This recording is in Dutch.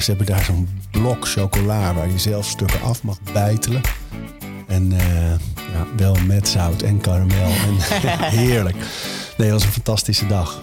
ze hebben daar zo'n blok chocola waar je zelf stukken af mag bijtelen. En eh, ja, wel met zout en karamel. En heerlijk. Nee, dat was een fantastische dag.